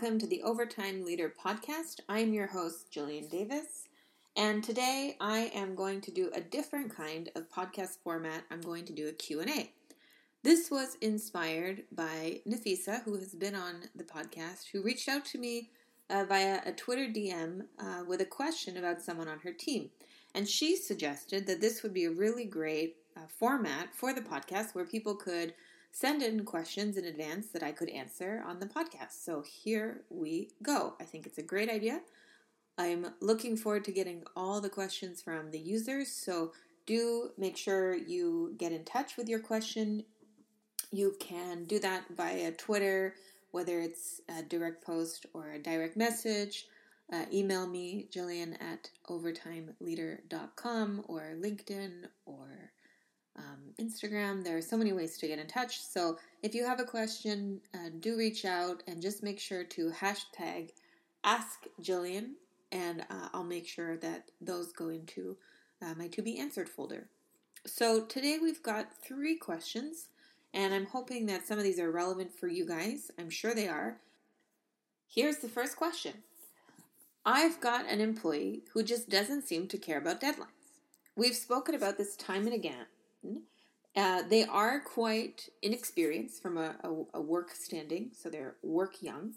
Welcome to the Overtime Leader podcast. I'm your host, Jillian Davis, and today I am going to do a different kind of podcast format. I'm going to do a Q&A. This was inspired by Nafisa, who has been on the podcast, who reached out to me uh, via a Twitter DM uh, with a question about someone on her team. And she suggested that this would be a really great uh, format for the podcast where people could send in questions in advance that I could answer on the podcast. So here we go. I think it's a great idea. I'm looking forward to getting all the questions from the users. So do make sure you get in touch with your question. You can do that via Twitter, whether it's a direct post or a direct message. Uh, email me, Jillian at overtimeleader.com or LinkedIn or um, Instagram. There are so many ways to get in touch. So if you have a question, uh, do reach out and just make sure to hashtag ask Jillian, and uh, I'll make sure that those go into uh, my to be answered folder. So today we've got three questions, and I'm hoping that some of these are relevant for you guys. I'm sure they are. Here's the first question I've got an employee who just doesn't seem to care about deadlines. We've spoken about this time and again, uh, they are quite inexperienced from a, a, a, work standing, so they're work young.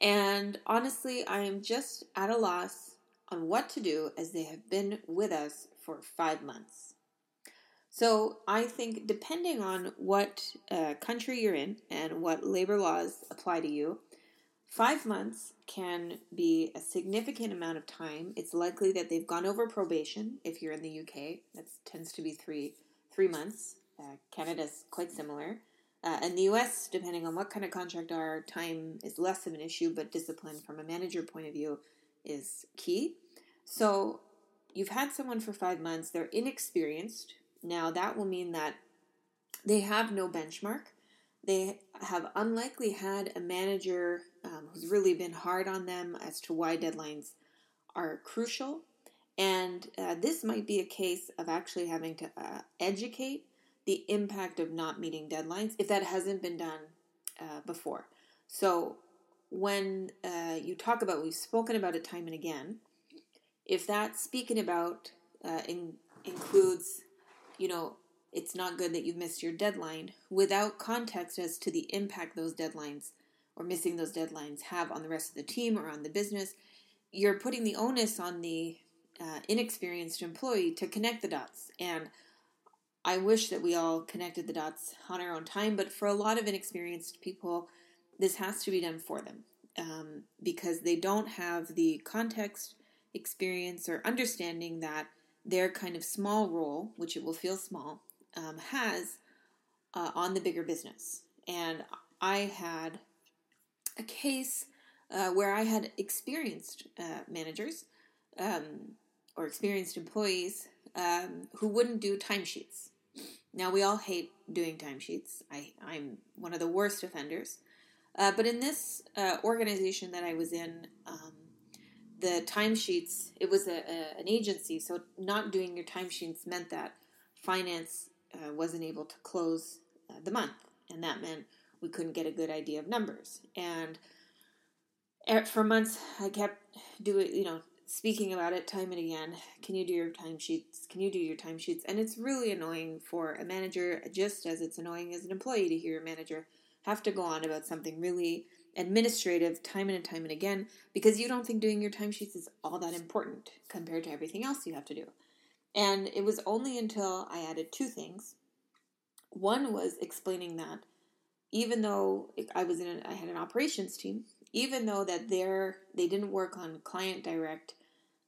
And honestly, I am just at a loss on what to do as they have been with us for five months. So I think depending on what uh, country you're in and what labor laws apply to you, five months can be a significant amount of time. It's likely that they've gone over probation if you're in the UK. That tends to be three three months. Uh, Canada's quite similar. Uh, and the US, depending on what kind of contract are, time is less of an issue, but discipline from a manager point of view is key. So you've had someone for five months, they're inexperienced. Now that will mean that they have no benchmark. They have unlikely had a manager um, who's really been hard on them as to why deadlines are crucial and uh, this might be a case of actually having to uh, educate the impact of not meeting deadlines if that hasn't been done uh, before. So, when uh, you talk about, we've spoken about it time and again, if that speaking about uh, in, includes, you know, it's not good that you've missed your deadline without context as to the impact those deadlines or missing those deadlines have on the rest of the team or on the business, you're putting the onus on the uh, inexperienced employee to connect the dots. And I wish that we all connected the dots on our own time, but for a lot of inexperienced people, this has to be done for them um, because they don't have the context, experience, or understanding that their kind of small role, which it will feel small, um, has uh, on the bigger business. And I had a case uh, where I had experienced uh, managers um, or experienced employees um, who wouldn't do timesheets. Now, we all hate doing timesheets. I, I'm one of the worst offenders. Uh, but in this uh, organization that I was in, um, the timesheets, it was a, a, an agency, so not doing your timesheets meant that finance uh, wasn't able to close uh, the month. And that meant we couldn't get a good idea of numbers. And er, for months, I kept doing, you know, speaking about it time and again. Can you do your timesheets? Can you do your timesheets? And it's really annoying for a manager, just as it's annoying as an employee to hear a manager have to go on about something really administrative time and time and again because you don't think doing your timesheets is all that important compared to everything else you have to do. And it was only until I added two things. One was explaining that even though I was in, I had an operations team, even though that they're they didn't work on client direct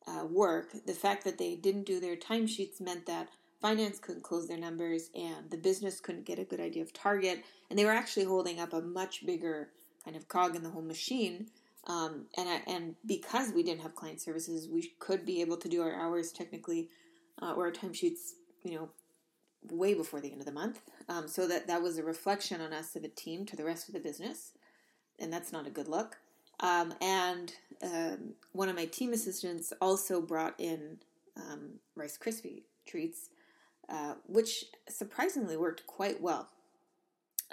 uh, work, the fact that they didn't do their timesheets meant that finance couldn't close their numbers and the business couldn't get a good idea of target, and they were actually holding up a much bigger kind of cog in the whole machine. Um, and and because we didn't have client services, we could be able to do our hours technically uh, or our timesheets, you know, way before the end of the month. Um, so that that was a reflection on us as a team to the rest of the business, and that's not a good look. Um, and um, one of my team assistants also brought in um, Rice Krispie treats, uh, which surprisingly worked quite well.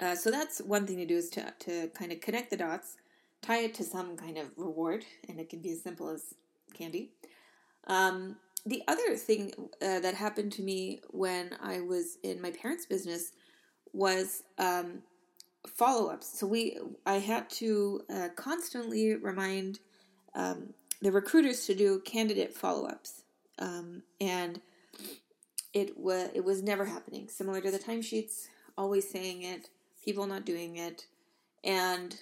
Uh, so that's one thing to do is to, to kind of connect the dots tie it to some kind of reward, and it can be as simple as candy. Um, the other thing uh, that happened to me when I was in my parents' business was um, follow ups. So we, I had to uh, constantly remind um, the recruiters to do candidate follow ups, um, and it was it was never happening. Similar to the timesheets, always saying it, people not doing it, and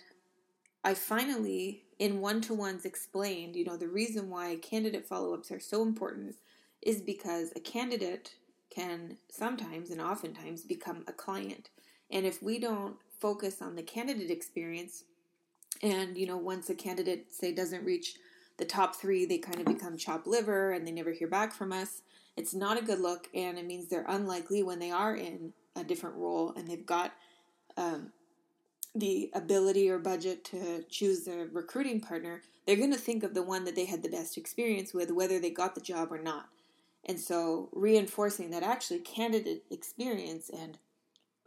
I finally, in one to ones, explained, you know, the reason why candidate follow ups are so important is because a candidate can sometimes and oftentimes become a client. And if we don't focus on the candidate experience, and, you know, once a candidate, say, doesn't reach the top three, they kind of become chop liver and they never hear back from us. It's not a good look, and it means they're unlikely when they are in a different role and they've got um, the ability or budget to choose a recruiting partner, they're going to think of the one that they had the best experience with, whether they got the job or not. And so, reinforcing that actually candidate experience and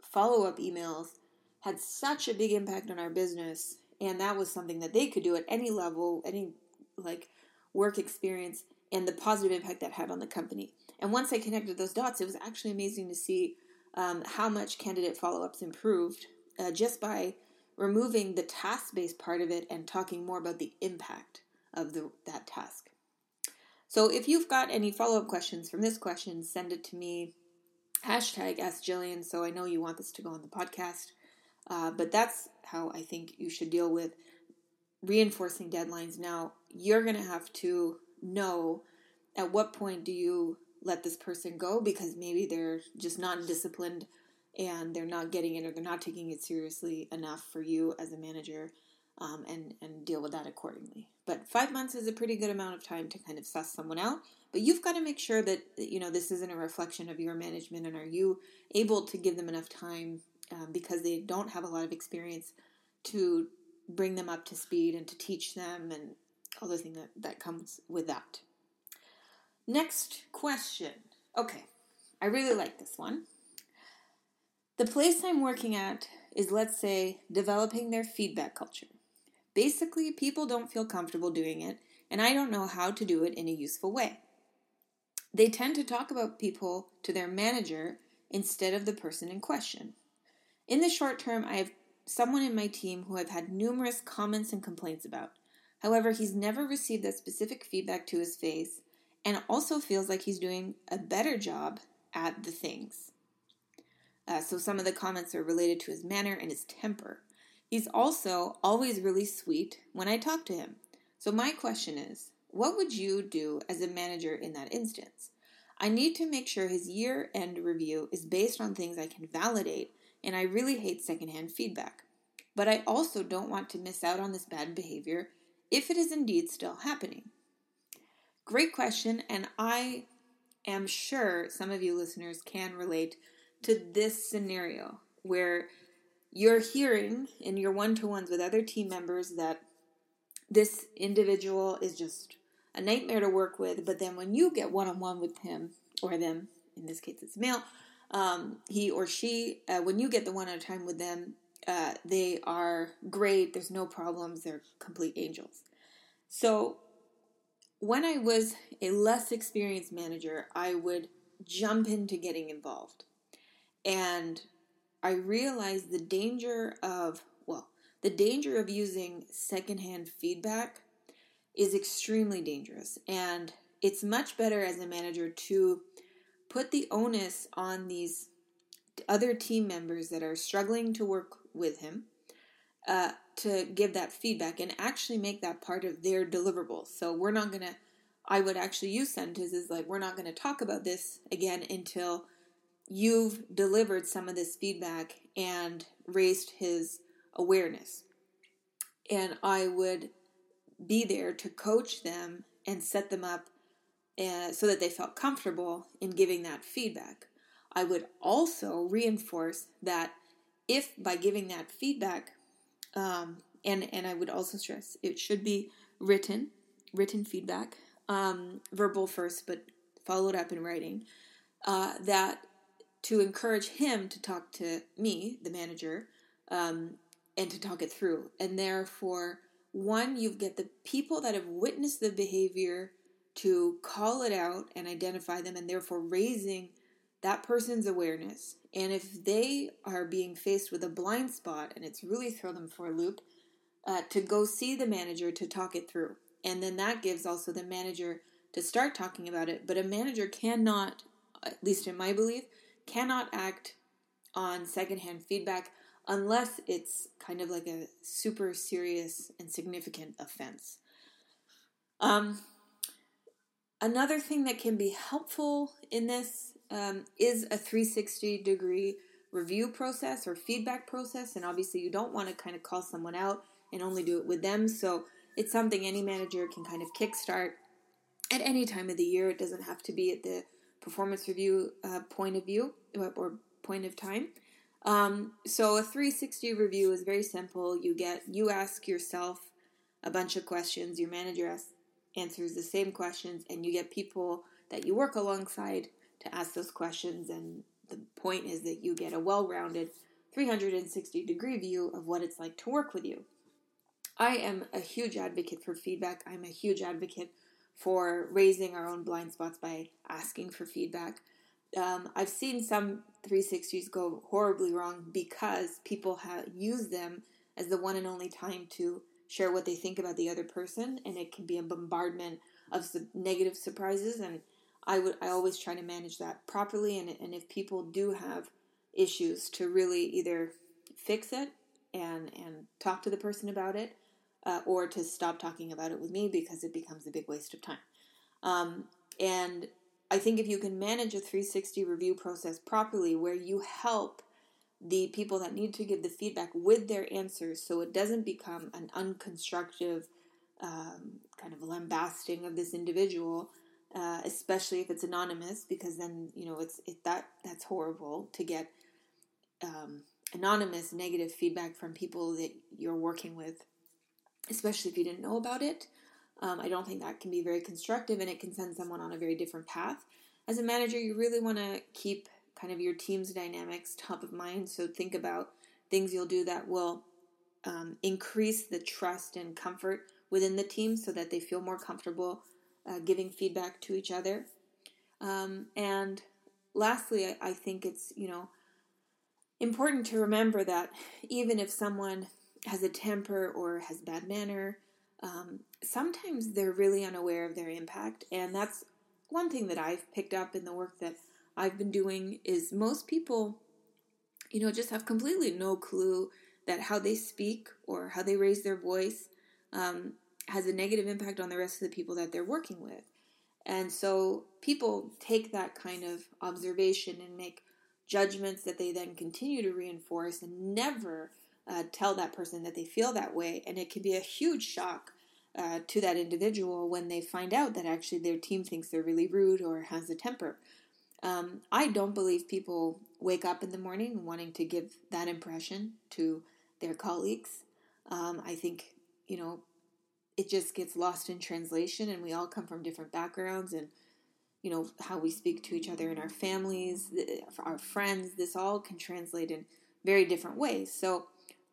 follow up emails had such a big impact on our business. And that was something that they could do at any level, any like work experience, and the positive impact that had on the company. And once I connected those dots, it was actually amazing to see um, how much candidate follow ups improved uh, just by removing the task based part of it and talking more about the impact of the, that task. So if you've got any follow up questions from this question, send it to me. Hashtag Ask Jillian, so I know you want this to go on the podcast. Uh, but that's how I think you should deal with reinforcing deadlines. Now, you're going to have to know at what point do you let this person go because maybe they're just not disciplined and they're not getting it or they're not taking it seriously enough for you as a manager um, and and deal with that accordingly. But five months is a pretty good amount of time to kind of suss someone out. But you've got to make sure that you know this isn't a reflection of your management, and are you able to give them enough time um, because they don't have a lot of experience to bring them up to speed and to teach them and all the thing that that comes with that. Next question. Okay, I really like this one. The place I'm working at is, let's say, developing their feedback culture. Basically, people don't feel comfortable doing it, and I don't know how to do it in a useful way. They tend to talk about people to their manager instead of the person in question. In the short term, I have someone in my team who I've had numerous comments and complaints about. However, he's never received that specific feedback to his face and also feels like he's doing a better job at the things. Uh, so some of the comments are related to his manner and his temper. He's also always really sweet when I talk to him. So my question is, what would you do as a manager in that instance? I need to make sure his year end review is based on things I can validate, and I really hate secondhand feedback. But I also don't want to miss out on this bad behavior if it is indeed still happening. Great question, and I am sure some of you listeners can relate to this scenario where you're hearing in your one to ones with other team members that this individual is just a nightmare to work with, but then when you get one on one with him or them, in this case it's male, um, he or she, uh, when you get the one at a time with them, uh, they are great. There's no problems. They're complete angels. So when I was a less experienced manager, I would jump into getting involved. And I realized the danger of, well, the danger of using secondhand feedback is extremely dangerous. And it's much better as a manager to put the onus on these other team members that are struggling to work with him uh, to give that feedback and actually make that part of their deliverables. So we're not going to, I would actually use sentences like, we're not going to talk about this again until you've delivered some of this feedback and raised his awareness. And I would be there to coach them and set them up uh, so that they felt comfortable in giving that feedback. I would also reinforce that if by giving that feedback, um, and and I would also stress it should be written, written feedback, um, verbal first, but followed up in writing. Uh, that to encourage him to talk to me, the manager, um, and to talk it through. And therefore, one, you get the people that have witnessed the behavior to call it out and identify them, and therefore raising that person's awareness. And if they are being faced with a blind spot and it's really throw them for a loop, uh, to go see the manager to talk it through. And then that gives also the manager to start talking about it. But a manager cannot, at least in my belief, cannot act on secondhand feedback unless it's kind of like a super serious and significant offense. Um, another thing that can be helpful in this um, is a 360 degree review process or feedback process. And obviously, you don't want to kind of call someone out and only do it with them. So it's something any manager can kind of kickstart at any time of the year. It doesn't have to be at the performance review uh, point of view or point of time. Um, so a 360 review is very simple. You get you ask yourself a bunch of questions. Your manager asks, answers the same questions, and you get people that you work alongside to ask those questions. And the point is that you get a well-rounded 360 degree view of what it's like to work with you. I am a huge advocate for feedback. I'm a huge advocate for raising our own blind spots by asking for feedback. Um, I've seen some 360s go horribly wrong because people have used them as the one and only time to share what they think about the other person, and it can be a bombardment of negative surprises. And I would I always try to manage that properly. And and if people do have issues, to really either fix it and and talk to the person about it, uh, or to stop talking about it with me because it becomes a big waste of time. Um, and I think if you can manage a 360 review process properly, where you help the people that need to give the feedback with their answers so it doesn't become an unconstructive um, kind of lambasting of this individual. Uh, especially if it's anonymous, because then you know it's it, that that's horrible to get um, anonymous negative feedback from people that you're working with especially if you didn't know about it. Um, I don't think that can be very constructive and it can send someone on a very different path. As a manager, you really want to keep kind of your team's dynamics top of mind. So think about things you'll do that will um, increase the trust and comfort within the team so that they feel more comfortable uh, giving feedback to each other. Um, and lastly, I, I think it's, you know, important to remember that even if someone has a temper or has bad manner, um, sometimes they're really unaware of their impact. And that's one thing that I've picked up in the work that I've been doing is most people, you know, just have completely no clue that how they speak or how they raise their voice um, has a negative impact on the rest of the people that they're working with. And so people take that kind of observation and make judgments that they then continue to reinforce and never uh, tell that person that they feel that way. And it can be a huge shock uh, to that individual when they find out that actually their team thinks they're really rude or has a temper. Um, I don't believe people wake up in the morning wanting to give that impression to their colleagues. Um, I think, you know, it just gets lost in translation, and we all come from different backgrounds and you know how we speak to each other in our families our friends this all can translate in very different ways so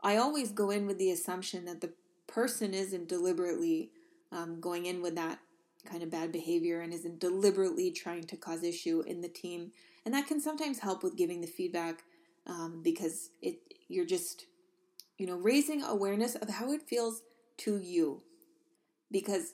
I always go in with the assumption that the person isn't deliberately um, going in with that kind of bad behavior and isn't deliberately trying to cause issue in the team. And that can sometimes help with giving the feedback um, because it you're just you know raising awareness of how it feels to you because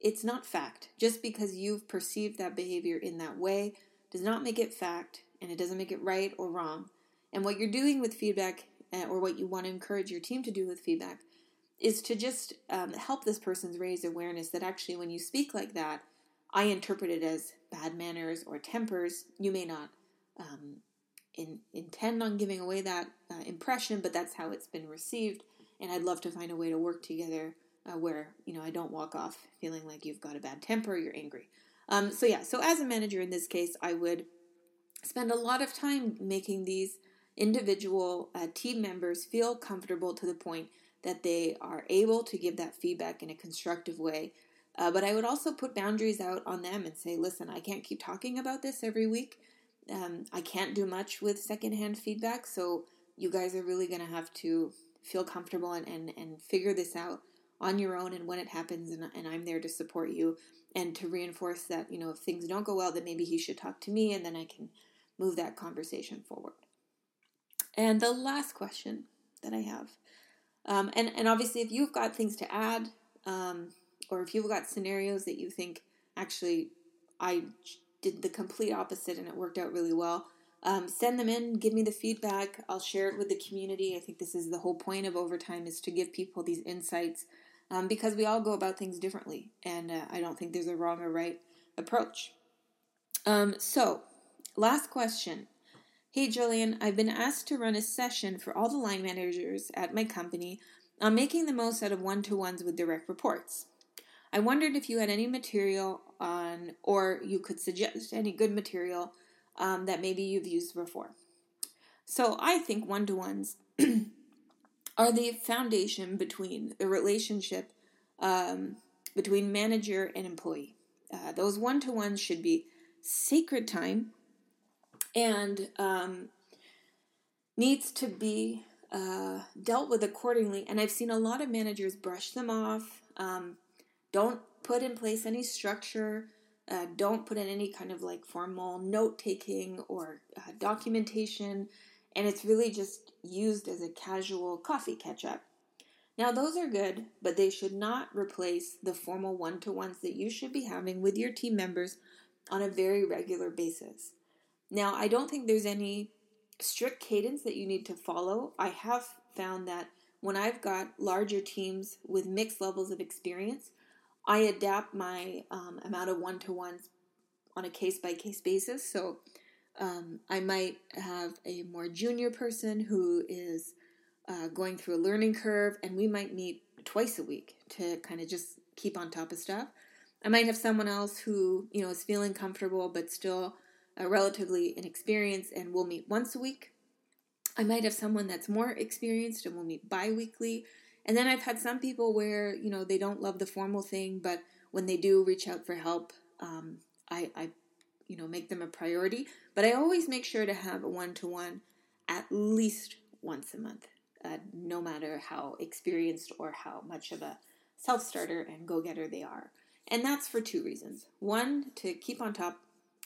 it's not fact. Just because you've perceived that behavior in that way does not make it fact and it doesn't make it right or wrong. And what you're doing with feedback uh, or what you want to encourage your team to do with feedback is to just um, help this person's raise awareness that actually when you speak like that i interpret it as bad manners or tempers. You may not um, in, intend on giving away that uh, impression but that's how it's been received. And i'd love to find a way to work together uh, where you know i don't walk off feeling like you've got a bad temper or you're angry. Um, so yeah so as a manager in this case i would spend a lot of time making these individual uh, team members feel comfortable to the point that they are able to give that feedback in a constructive way. Uh, but I would also put boundaries out on them and say, listen, I can't keep talking about this every week. Um, I can't do much with secondhand feedback, so you guys are really going to have to feel comfortable and, and, and figure this out on your own and when it happens and, and i'm there to support you and to reinforce that you know if things don't go well that maybe he should talk to me and then i can move that conversation forward and the last question that i have um, and and obviously if you've got things to add um, or if you've got scenarios that you think actually i did the complete opposite and it worked out really well um, send them in give me the feedback i'll share it with the community i think this is the whole point of overtime is to give people these insights um, because we all go about things differently, and uh, I don't think there's a wrong or right approach. Um, so, last question. Hey, Jillian, I've been asked to run a session for all the line managers at my company on making the most out of one to ones with direct reports. I wondered if you had any material on, or you could suggest any good material um, that maybe you've used before. So, I think one to ones are the foundation between the relationship um, between manager and employee. Uh, those one to ones should be sacred time and um, needs to be uh, dealt with accordingly. And I've seen a lot of managers brush them off, um, don't put in place any structure. Uh, don't put in any kind of like formal note taking or uh, documentation and it's really just used as a casual coffee catch up. Now, those are good, but they should not replace the formal one to ones that you should be having with your team members on a very regular basis. Now, I don't think there's any strict cadence that you need to follow. I have found that when I've got larger teams with mixed levels of experience, I adapt my um, amount of one to ones on a case by case basis. So um, I might have a more junior person who is uh, going through a learning curve, and we might meet twice a week to kind of just keep on top of stuff. I might have someone else who you know is feeling comfortable but still uh, relatively inexperienced, and we'll meet once a week. I might have someone that's more experienced, and we'll meet bi-weekly. And then I've had some people where you know they don't love the formal thing, but when they do reach out for help, um, I, I you know make them a priority but i always make sure to have a one-to-one at least once a month uh, no matter how experienced or how much of a self-starter and go-getter they are and that's for two reasons one to keep on top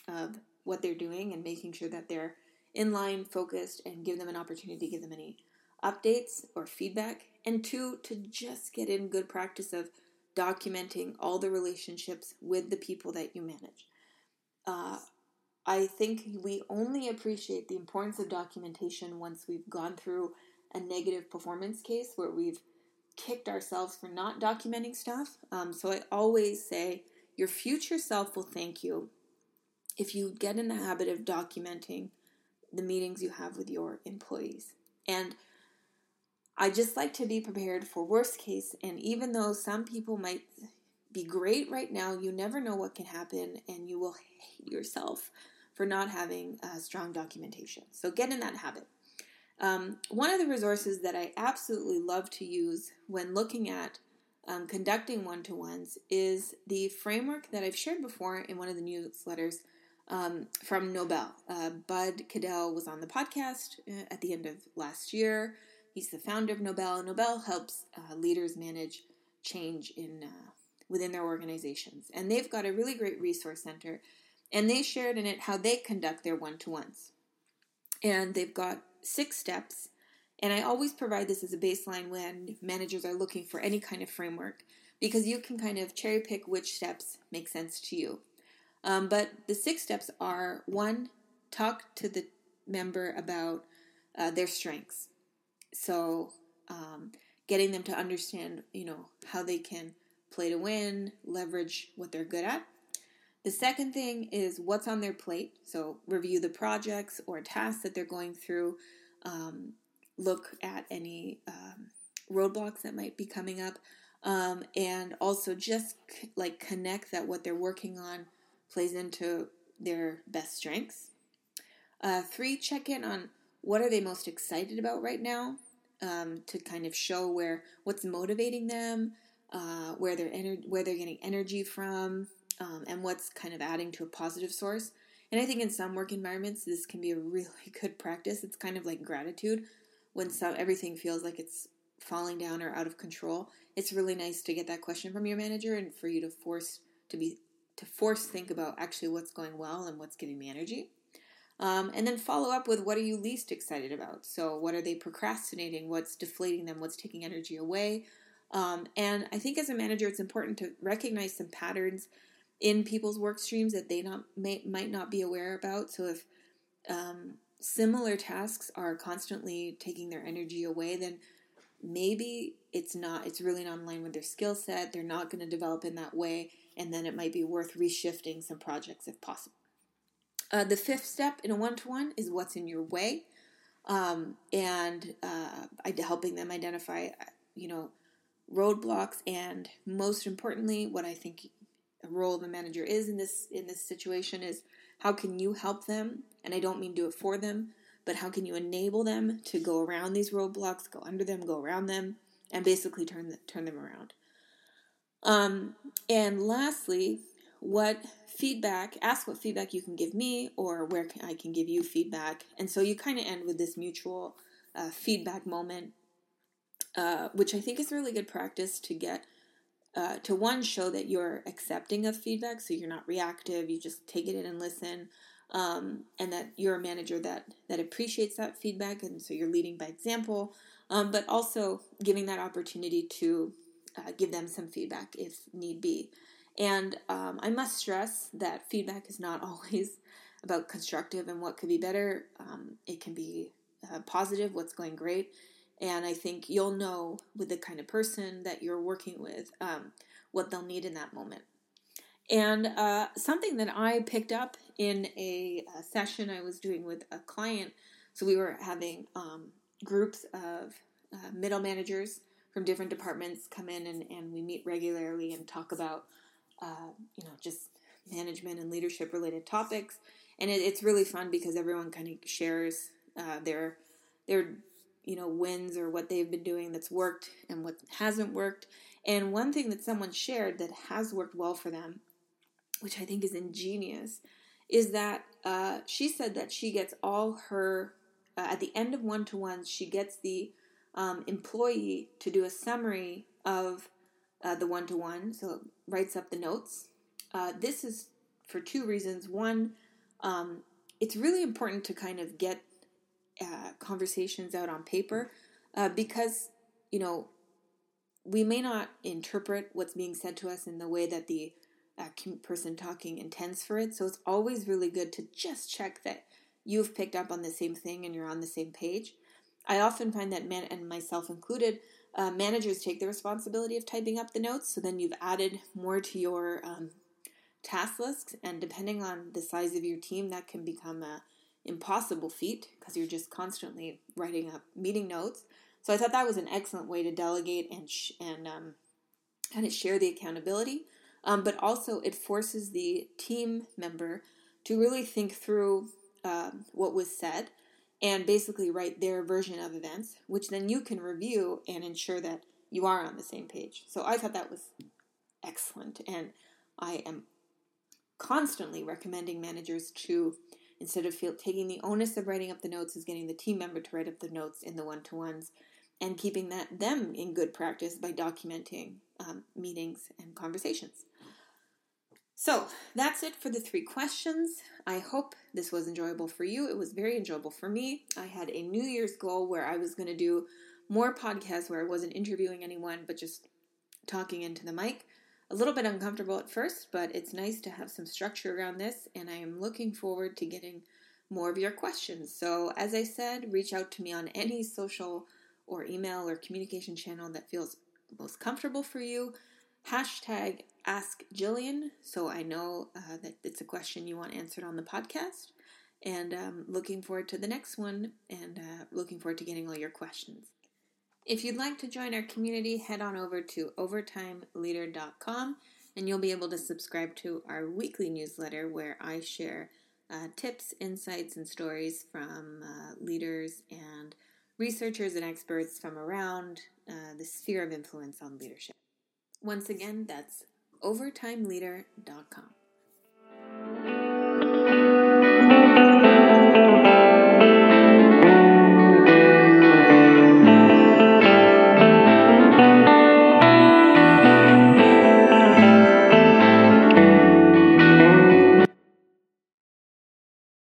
of what they're doing and making sure that they're in line focused and give them an opportunity to give them any updates or feedback and two to just get in good practice of documenting all the relationships with the people that you manage uh, I think we only appreciate the importance of documentation once we've gone through a negative performance case where we've kicked ourselves for not documenting stuff. Um, so I always say your future self will thank you if you get in the habit of documenting the meetings you have with your employees. And I just like to be prepared for worst case. And even though some people might be great right now. You never know what can happen, and you will hate yourself for not having uh, strong documentation. So get in that habit. Um, one of the resources that I absolutely love to use when looking at um, conducting one to ones is the framework that I've shared before in one of the newsletters um, from NOBL. Uh, Bud Caddell was on the podcast uh, at the end of last year. He's the founder of NOBL. NOBL helps uh, leaders manage change in uh, within their organizations. And they've got a really great resource center. And they shared in it how they conduct their one to ones. And they've got six steps. And I always provide this as a baseline when managers are looking for any kind of framework because you can kind of cherry pick which steps make sense to you. Um, but the six steps are one, talk to the member about uh, their strengths. So, um, getting them to understand, you know, how they can play to win, leverage what they're good at. The second thing is what's on their plate. So, review the projects or tasks that they're going through, um, look at any um, roadblocks that might be coming up, um, and also just c- like connect that what they're working on plays into their best strengths. Uh, three, check in on what are they most excited about right now um, to kind of show where what's motivating them, uh, where they're ener- where they're getting energy from, um, and what's kind of adding to a positive source. And I think in some work environments, this can be a really good practice. It's kind of like gratitude when some everything feels like it's falling down or out of control, it's really nice to get that question from your manager and for you to force to be to force think about actually what's going well and what's giving me energy. Um, and then follow up with what are you least excited about? So, what are they procrastinating? What's deflating them? What's taking energy away? Um, and I think as a manager, it's important to recognize some patterns in people's work streams that they not may, might not be aware about. So, if um, similar tasks are constantly taking their energy away, then maybe it's not it's really not in line with their skill set they're not going to develop in that way and then it might be worth reshifting some projects if possible uh, the fifth step in a one-to-one is what's in your way um, and uh, helping them identify you know roadblocks and most importantly what i think the role of the manager is in this in this situation is how can you help them and i don't mean do it for them but how can you enable them to go around these roadblocks, go under them, go around them, and basically turn the, turn them around. Um, and lastly, what feedback? Ask what feedback you can give me, or where can, I can give you feedback. And so you kind of end with this mutual uh, feedback moment, uh, which I think is really good practice to get. Uh, to one show that you're accepting of feedback so you're not reactive you just take it in and listen um, and that you're a manager that that appreciates that feedback, and so you're leading by example, um, but also giving that opportunity to uh, give them some feedback if need be. And um, I must stress that feedback is not always about constructive and what could be better. Um, it can be uh, positive, what's going great. And I think you'll know with the kind of person that you're working with um, what they'll need in that moment. And uh, something that I picked up in a, a, session I was doing with a client, so we were having um, groups of uh, middle managers from different departments come in and, and we meet regularly and talk about, uh, you know, just management and leadership related topics. And it, it's really fun because everyone kind of shares uh, their their you know wins or what they've been doing that's worked and what hasn't worked. And one thing that someone shared that has worked well for them which I think is ingenious, is that uh, she said that she gets all her, uh, at the end of one to ones, she gets the um, employee to do a summary of uh, the one to one, so it writes up the notes. Uh, this is for two reasons. One, um, it's really important to kind of get uh, conversations out on paper uh, because, you know, we may not interpret what's being said to us in the way that the person talking intends for it. So it's always really good to just check that you've picked up on the same thing and you're on the same page. I often find that man and myself included, uh, managers take the responsibility of typing up the notes. So then you've added more to your um, task list, and depending on the size of your team, that can become a impossible feat because you're just constantly writing up meeting notes. So I thought that was an excellent way to delegate and sh- and um, kind of share the accountability um, but also it forces the team member to really think through um, what was said and basically write their version of events, which then you can review and ensure that you are on the same page. So I thought that was excellent, and I am constantly recommending managers to instead of feel, taking the onus of writing up the notes is getting the team member to write up the notes in the one-to-ones and keeping that them in good practice by documenting um, meetings and conversations so that's it for the three questions. I hope this was enjoyable for you. It was very enjoyable for me. I had a New Year's goal where I was going to do more podcasts where I wasn't interviewing anyone but just talking into the mic. A little bit uncomfortable at first, but it's nice to have some structure around this, and I am looking forward to getting more of your questions. So, as I said, reach out to me on any social or email or communication channel that feels most comfortable for you. Hashtag ask Jillian so I know uh, that it's a question you want answered on the podcast. And um, looking forward to the next one and uh, looking forward to getting all your questions. If you'd like to join our community, head on over to overtimeleader.com and you'll be able to subscribe to our weekly newsletter where I share uh, tips, insights, and stories from uh, leaders and researchers and experts from around uh, the sphere of influence on leadership. Once again, that's overtimeleader.com.